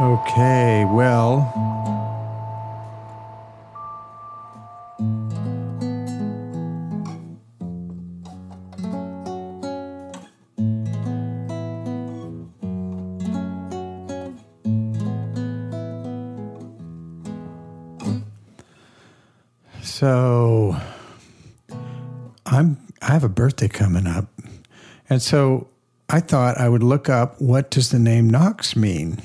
Okay, well. So I'm I have a birthday coming up. And so I thought I would look up what does the name Knox mean?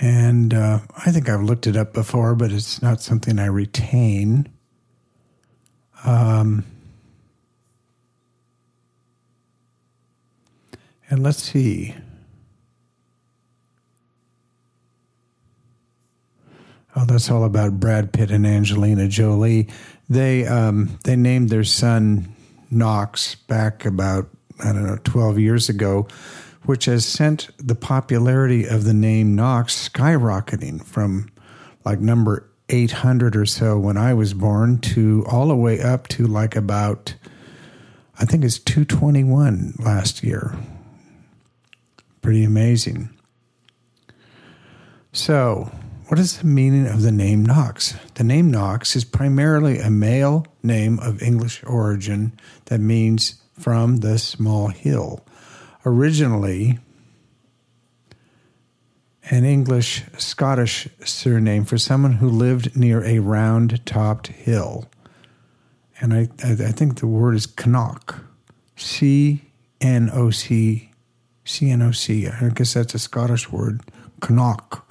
And uh, I think I've looked it up before, but it's not something I retain. Um, and let's see. Oh, that's all about Brad Pitt and Angelina Jolie. They um, they named their son Knox back about I don't know twelve years ago which has sent the popularity of the name Knox skyrocketing from like number 800 or so when I was born to all the way up to like about, I think it's 221 last year. Pretty amazing. So, what is the meaning of the name Knox? The name Knox is primarily a male name of English origin that means from the small hill originally an English Scottish surname for someone who lived near a round topped hill. And I, I, I think the word is Knock. C N O C C N O C. I guess that's a Scottish word. Knock.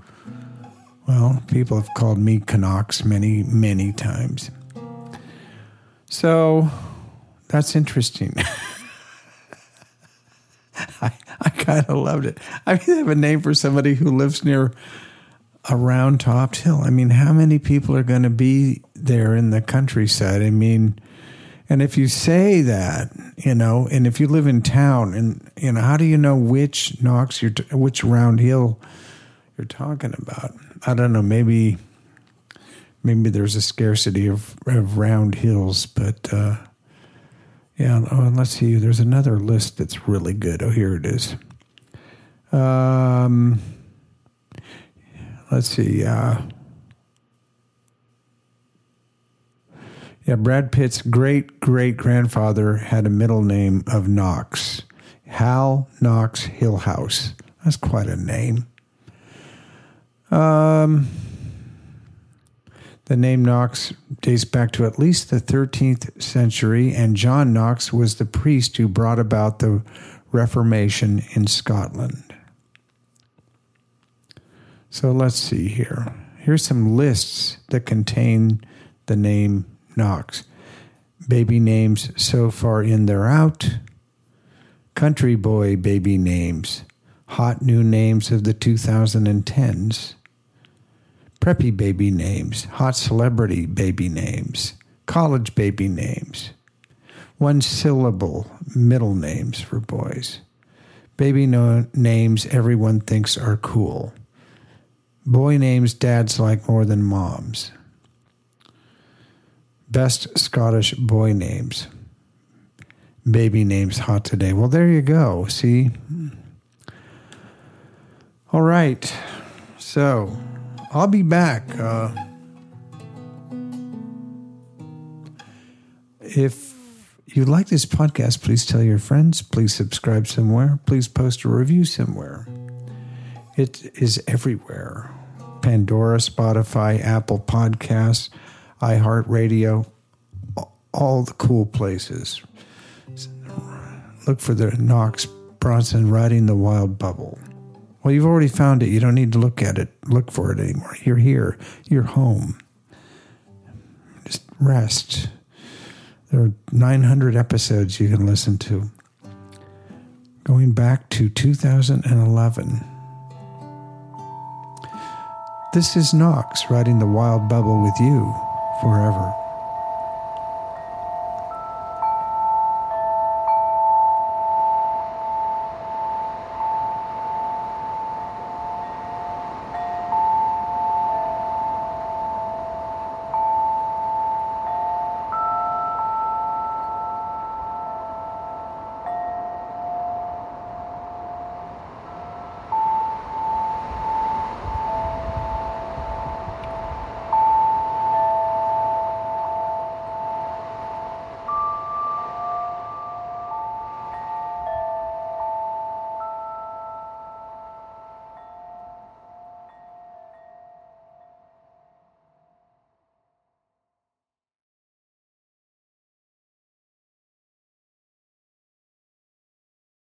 Well, people have called me Canucks many, many times. So that's interesting. I, I kind of loved it. I mean, they have a name for somebody who lives near a round topped hill. I mean, how many people are going to be there in the countryside? I mean, and if you say that, you know, and if you live in town, and you know, how do you know which Knox you're, t- which round hill you're talking about? I don't know. Maybe, maybe there's a scarcity of, of round hills, but uh, yeah, oh, let's see. There's another list that's really good. Oh, here it is. Um, let's see. Uh, yeah, Brad Pitt's great great grandfather had a middle name of Knox, Hal Knox Hillhouse. That's quite a name. Um. The name Knox dates back to at least the 13th century, and John Knox was the priest who brought about the Reformation in Scotland. So let's see here. Here's some lists that contain the name Knox. Baby names so far in they're out. Country boy baby names. Hot new names of the 2010s preppy baby names, hot celebrity baby names, college baby names, one syllable middle names for boys, baby no- names everyone thinks are cool, boy names dads like more than moms, best Scottish boy names. Baby names hot today. Well, there you go. See? All right. So, I'll be back. Uh, if you like this podcast, please tell your friends. Please subscribe somewhere. Please post a review somewhere. It is everywhere Pandora, Spotify, Apple Podcasts, iHeartRadio, all the cool places. Look for the Knox Bronson riding the wild bubble. Well, you've already found it. You don't need to look at it, look for it anymore. You're here. You're home. Just rest. There are 900 episodes you can listen to. Going back to 2011. This is Knox riding the wild bubble with you forever.